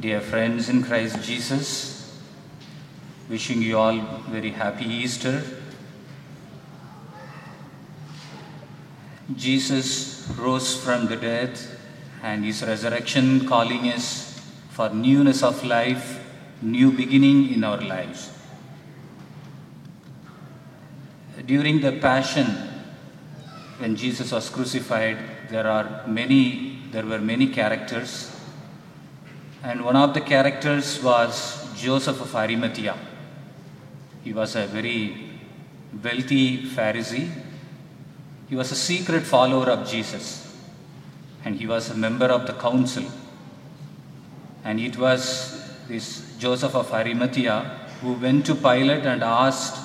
Dear friends in Christ Jesus, wishing you all very happy Easter. Jesus rose from the dead and his resurrection calling us for newness of life, new beginning in our lives. During the passion when Jesus was crucified, there are many there were many characters and one of the characters was Joseph of Arimathea. He was a very wealthy Pharisee. He was a secret follower of Jesus and he was a member of the council. And it was this Joseph of Arimathea who went to Pilate and asked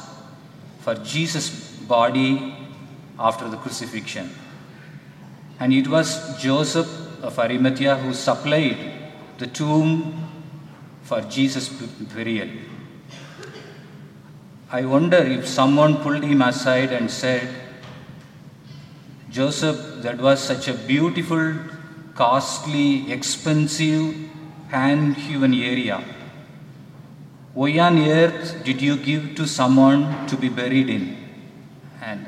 for Jesus' body after the crucifixion. And it was Joseph of Arimathea who supplied the tomb for Jesus' burial. I wonder if someone pulled him aside and said, Joseph, that was such a beautiful, costly, expensive, hand hewn area. Why on earth did you give to someone to be buried in? And,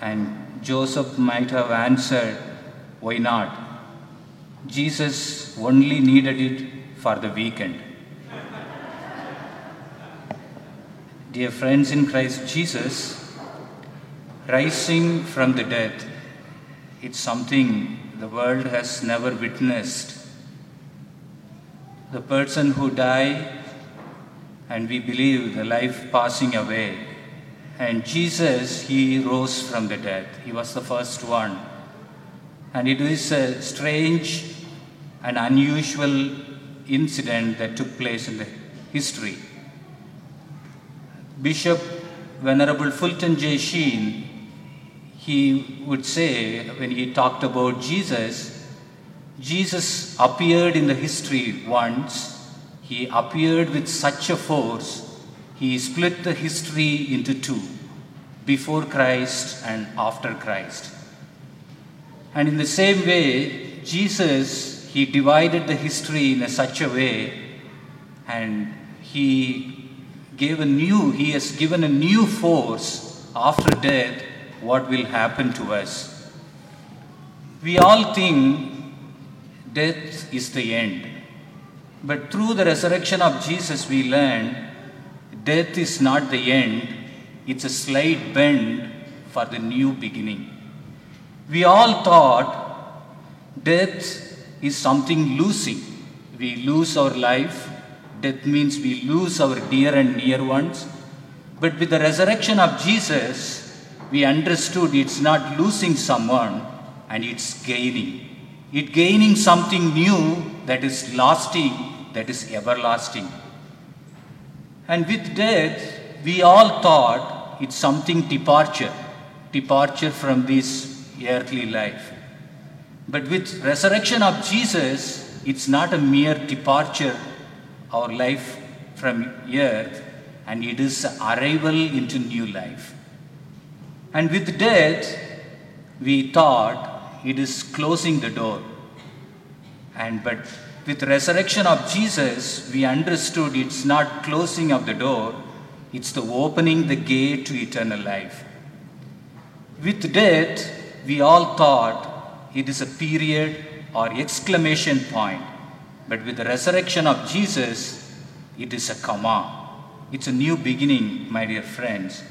and Joseph might have answered, Why not? Jesus only needed it for the weekend. Dear friends in Christ Jesus, rising from the dead, it's something the world has never witnessed. The person who died, and we believe the life passing away, and Jesus, he rose from the dead. He was the first one. And it is a strange and unusual incident that took place in the history. Bishop Venerable Fulton J. Sheen, he would say when he talked about Jesus, Jesus appeared in the history once. He appeared with such a force, he split the history into two before Christ and after Christ. And in the same way, Jesus, he divided the history in a such a way and he gave a new, he has given a new force after death what will happen to us. We all think death is the end. But through the resurrection of Jesus, we learn death is not the end, it's a slight bend for the new beginning. We all thought death is something losing. We lose our life, death means we lose our dear and near ones. But with the resurrection of Jesus, we understood it's not losing someone and it's gaining. It gaining something new that is lasting, that is everlasting. And with death, we all thought it's something departure, departure from this earthly life. But with resurrection of Jesus, it's not a mere departure our life from earth, and it is arrival into new life. And with death, we thought it is closing the door. And but with resurrection of Jesus, we understood it's not closing of the door, it's the opening the gate to eternal life. With death, we all thought it is a period or exclamation point. But with the resurrection of Jesus, it is a comma. It's a new beginning, my dear friends.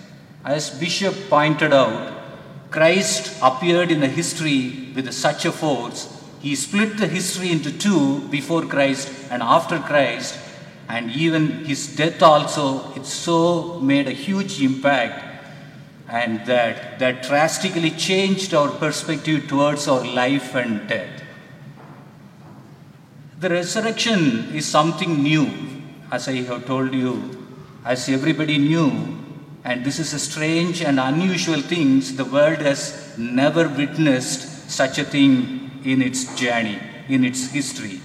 As Bishop pointed out, Christ appeared in the history with such a force. He split the history into two before Christ and after Christ, and even his death also, it so made a huge impact and that, that drastically changed our perspective towards our life and death. The resurrection is something new, as I have told you, as everybody knew, and this is a strange and unusual thing. The world has never witnessed such a thing in its journey, in its history.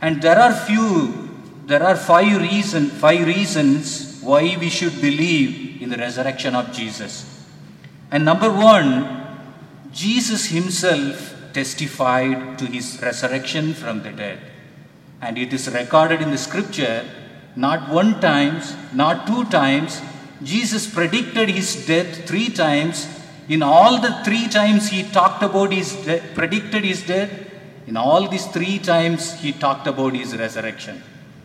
And there are few, there are five reason, five reasons why we should believe in the resurrection of Jesus. And number one, Jesus himself testified to his resurrection from the dead. And it is recorded in the scripture not one times, not two times. Jesus predicted his death three times. In all the three times he talked about his de- predicted his death, in all these three times he talked about his resurrection.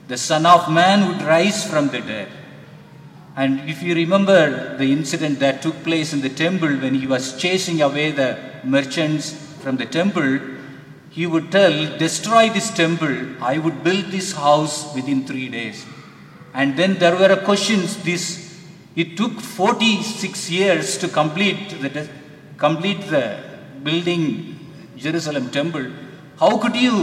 The Son of Man would rise from the dead. And if you remember the incident that took place in the temple when he was chasing away the merchants from the temple, he would tell, Destroy this temple, I would build this house within three days. And then there were questions. This it took 46 years to complete the complete the building Jerusalem temple. How could you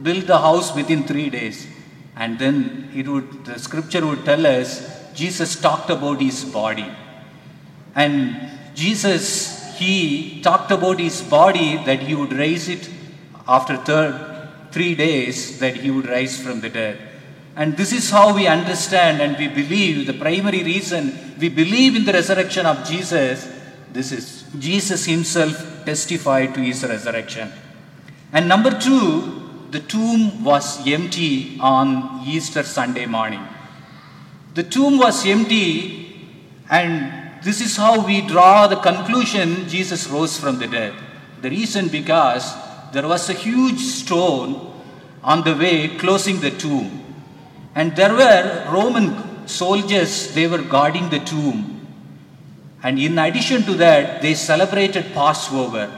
build the house within three days? And then it would the scripture would tell us Jesus talked about his body. And Jesus, he talked about his body that he would raise it after third, three days, that he would rise from the dead. And this is how we understand and we believe the primary reason we believe in the resurrection of Jesus. This is Jesus himself testified to his resurrection. And number two, the tomb was empty on Easter Sunday morning. The tomb was empty, and this is how we draw the conclusion Jesus rose from the dead. The reason because there was a huge stone on the way closing the tomb. And there were Roman soldiers, they were guarding the tomb. And in addition to that, they celebrated Passover.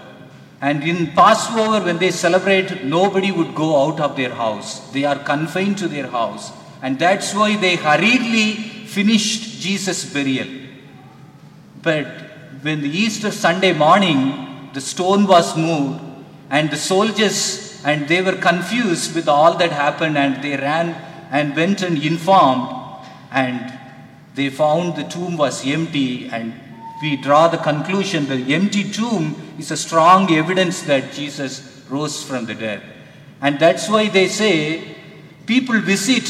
And in Passover, when they celebrate, nobody would go out of their house. They are confined to their house. And that's why they hurriedly finished Jesus' burial. But when the Easter Sunday morning, the stone was moved, and the soldiers and they were confused with all that happened, and they ran and went and informed, and they found the tomb was empty, and we draw the conclusion the empty tomb is a strong evidence that Jesus rose from the dead. And that's why they say people visit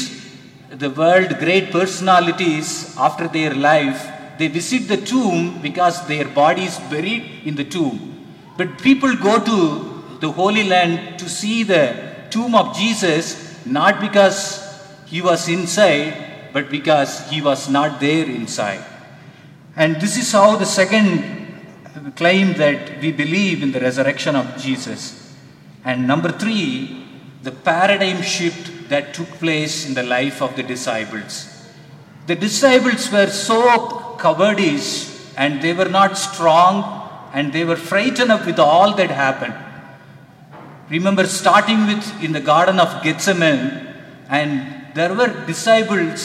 the world great personalities after their life. They visit the tomb because their body is buried in the tomb. But people go to the Holy Land to see the tomb of Jesus not because he was inside, but because he was not there inside. And this is how the second claim that we believe in the resurrection of Jesus. And number three, the paradigm shift that took place in the life of the disciples. The disciples were so cowardice and they were not strong and they were frightened up with all that happened. Remember, starting with in the Garden of Gethsemane, and there were disciples,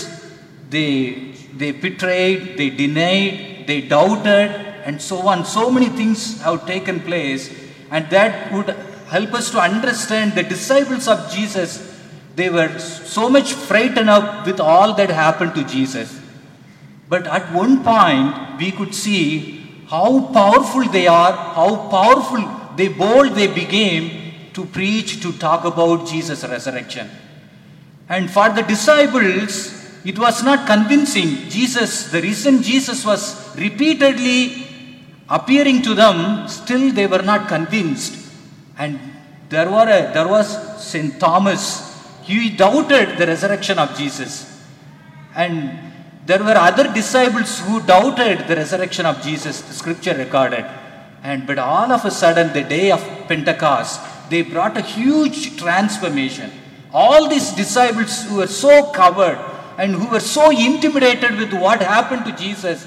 they, they betrayed, they denied, they doubted, and so on. So many things have taken place, and that would help us to understand the disciples of Jesus. They were so much frightened up with all that happened to Jesus. But at one point, we could see how powerful they are, how powerful they bold they became to preach, to talk about Jesus' resurrection. And for the disciples, it was not convincing. Jesus, the reason Jesus was repeatedly appearing to them, still they were not convinced. And there, were a, there was St. Thomas, he doubted the resurrection of Jesus. And there were other disciples who doubted the resurrection of Jesus, the scripture recorded. And but all of a sudden, the day of Pentecost, they brought a huge transformation. All these disciples who were so covered and who were so intimidated with what happened to Jesus,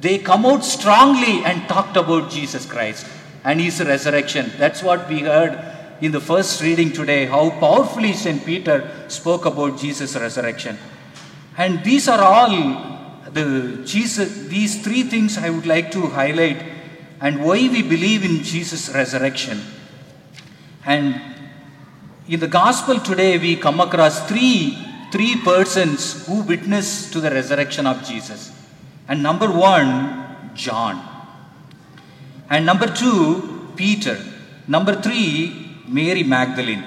they come out strongly and talked about Jesus Christ and his resurrection. That's what we heard in the first reading today, how powerfully St. Peter spoke about Jesus' resurrection. And these are all the Jesus, these three things I would like to highlight and why we believe in Jesus' resurrection. And in the gospel today, we come across three, three persons who witness to the resurrection of Jesus. And number one, John. And number two, Peter. Number three, Mary Magdalene.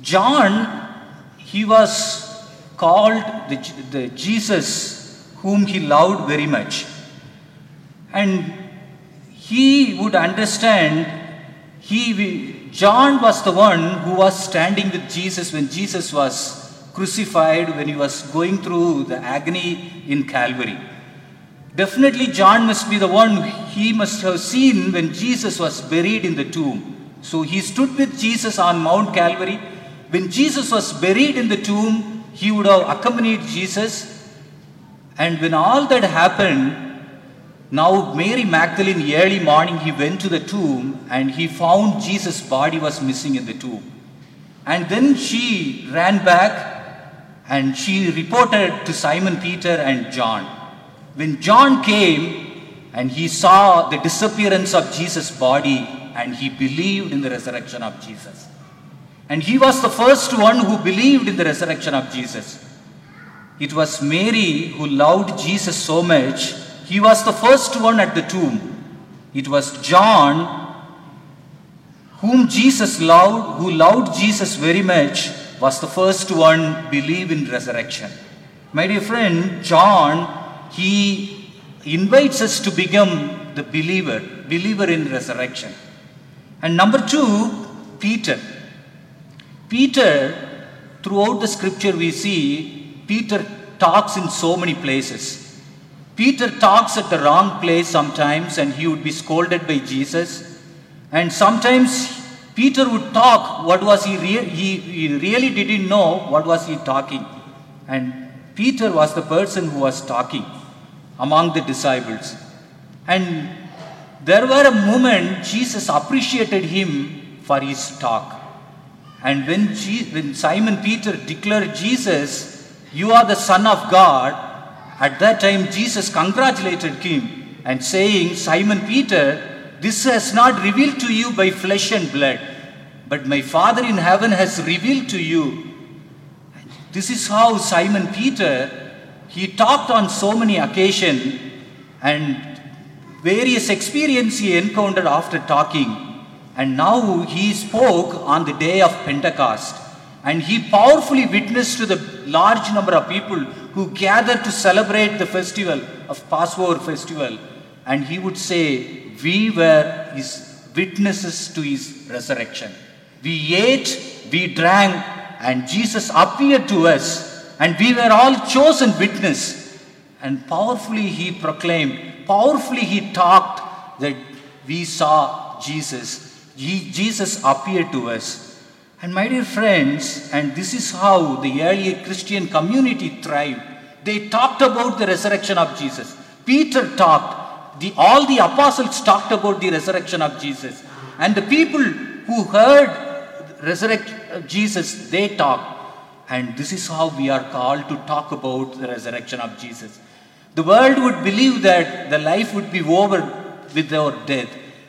John, he was called the, the Jesus whom he loved very much. And he would understand he, John was the one who was standing with Jesus when Jesus was crucified, when he was going through the agony in Calvary. Definitely, John must be the one he must have seen when Jesus was buried in the tomb. So he stood with Jesus on Mount Calvary. When Jesus was buried in the tomb, he would have accompanied Jesus. And when all that happened, now Mary Magdalene early morning he went to the tomb and he found Jesus' body was missing in the tomb. And then she ran back and she reported to Simon Peter and John. When John came and he saw the disappearance of Jesus' body and he believed in the resurrection of Jesus. And he was the first one who believed in the resurrection of Jesus. It was Mary who loved Jesus so much he was the first one at the tomb. It was John, whom Jesus loved, who loved Jesus very much, was the first one believe in resurrection. My dear friend, John, he invites us to become the believer, believer in resurrection. And number two, Peter. Peter, throughout the scripture we see, Peter talks in so many places. Peter talks at the wrong place sometimes and he would be scolded by Jesus. And sometimes Peter would talk what was he, he, he really didn't know what was he talking. And Peter was the person who was talking among the disciples. And there were a moment Jesus appreciated him for his talk. And when, when Simon Peter declared Jesus, you are the son of God, at that time, Jesus congratulated him and saying, Simon Peter, this has not revealed to you by flesh and blood, but my Father in heaven has revealed to you. This is how Simon Peter, he talked on so many occasions and various experience he encountered after talking. And now he spoke on the day of Pentecost. And he powerfully witnessed to the large number of people who gathered to celebrate the festival of Passover festival. And he would say, We were his witnesses to his resurrection. We ate, we drank, and Jesus appeared to us, and we were all chosen witness. And powerfully he proclaimed, powerfully he talked that we saw Jesus. Jesus appeared to us. And my dear friends, and this is how the early Christian community thrived. They talked about the resurrection of Jesus. Peter talked. The, all the apostles talked about the resurrection of Jesus. And the people who heard resurrect uh, Jesus, they talked. And this is how we are called to talk about the resurrection of Jesus. The world would believe that the life would be over with our death.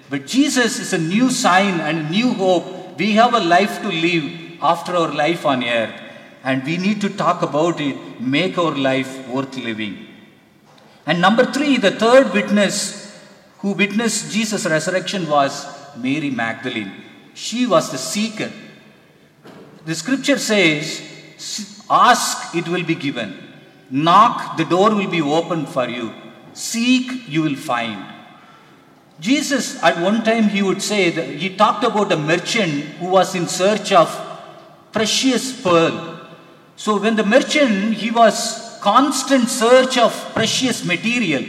But Jesus is a new sign and a new hope we have a life to live after our life on earth, and we need to talk about it, make our life worth living. And number three, the third witness who witnessed Jesus' resurrection was Mary Magdalene. She was the seeker. The scripture says, Ask, it will be given. Knock, the door will be opened for you. Seek, you will find. Jesus, at one time, he would say that he talked about a merchant who was in search of precious pearl. So when the merchant, he was constant search of precious material.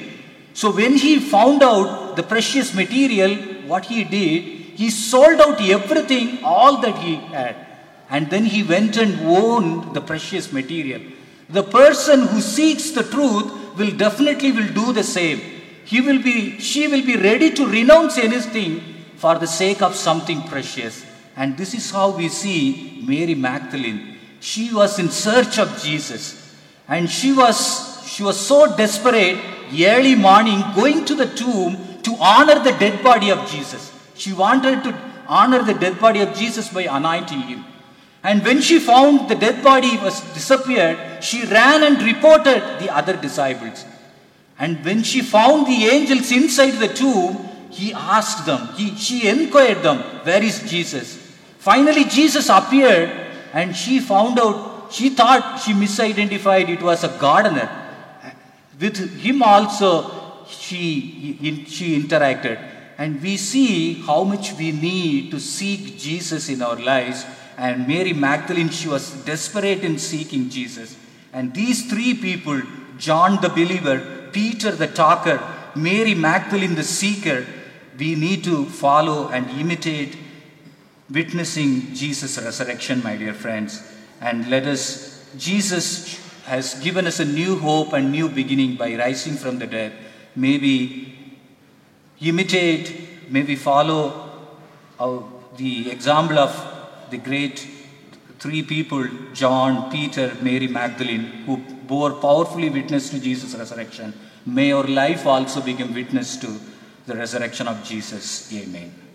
So when he found out the precious material, what he did, he sold out everything, all that he had. And then he went and owned the precious material. The person who seeks the truth will definitely will do the same he will be, she will be ready to renounce anything for the sake of something precious. And this is how we see Mary Magdalene. She was in search of Jesus. And she was, she was so desperate, early morning, going to the tomb to honor the dead body of Jesus. She wanted to honor the dead body of Jesus by anointing him. And when she found the dead body was disappeared, she ran and reported the other disciples. And when she found the angels inside the tomb, he asked them, he, she inquired them, Where is Jesus? Finally, Jesus appeared and she found out, she thought she misidentified it was a gardener. With him also, she, she interacted. And we see how much we need to seek Jesus in our lives. And Mary Magdalene, she was desperate in seeking Jesus. And these three people, John the believer, Peter the talker, Mary Magdalene the seeker, we need to follow and imitate witnessing Jesus' resurrection, my dear friends. And let us, Jesus has given us a new hope and new beginning by rising from the dead. Maybe imitate, maybe follow our, the example of the great three people John, Peter, Mary Magdalene, who bore powerfully witness to Jesus' resurrection. May our life also become witness to the resurrection of Jesus. Amen.